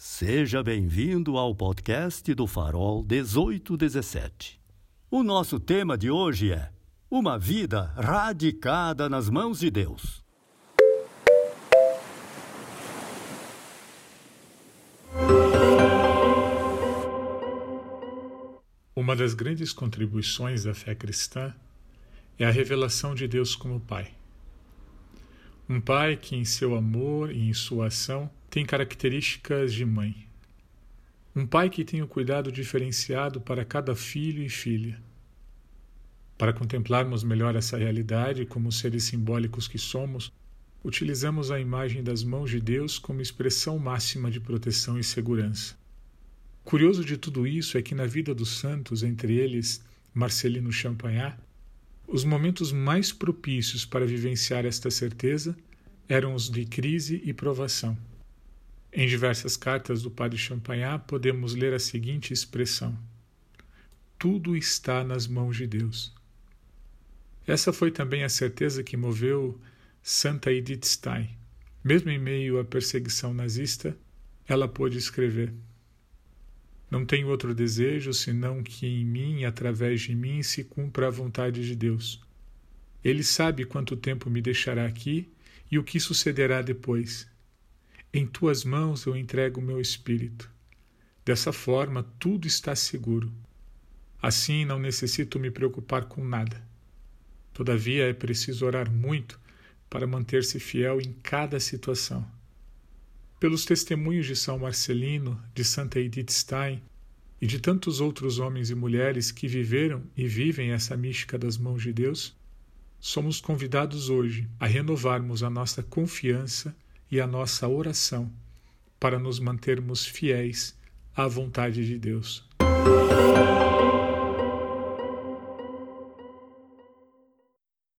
Seja bem-vindo ao podcast do Farol 1817. O nosso tema de hoje é Uma vida radicada nas mãos de Deus. Uma das grandes contribuições da fé cristã é a revelação de Deus como Pai. Um pai que, em seu amor e em sua ação, tem características de mãe. Um pai que tem o cuidado diferenciado para cada filho e filha. Para contemplarmos melhor essa realidade como seres simbólicos que somos, utilizamos a imagem das mãos de Deus como expressão máxima de proteção e segurança. Curioso de tudo isso é que na vida dos santos, entre eles Marcelino Champagnat, os momentos mais propícios para vivenciar esta certeza eram os de crise e provação. Em diversas cartas do padre Champagnat podemos ler a seguinte expressão: Tudo está nas mãos de Deus. Essa foi também a certeza que moveu Santa Edith Stein. Mesmo em meio à perseguição nazista, ela pôde escrever: não tenho outro desejo senão que em mim através de mim se cumpra a vontade de Deus. Ele sabe quanto tempo me deixará aqui e o que sucederá depois. Em tuas mãos eu entrego o meu espírito. Dessa forma, tudo está seguro. Assim, não necessito me preocupar com nada. Todavia, é preciso orar muito para manter-se fiel em cada situação. Pelos testemunhos de São Marcelino, de Santa Edith Stein e de tantos outros homens e mulheres que viveram e vivem essa mística das mãos de Deus, somos convidados hoje a renovarmos a nossa confiança e a nossa oração para nos mantermos fiéis à vontade de Deus.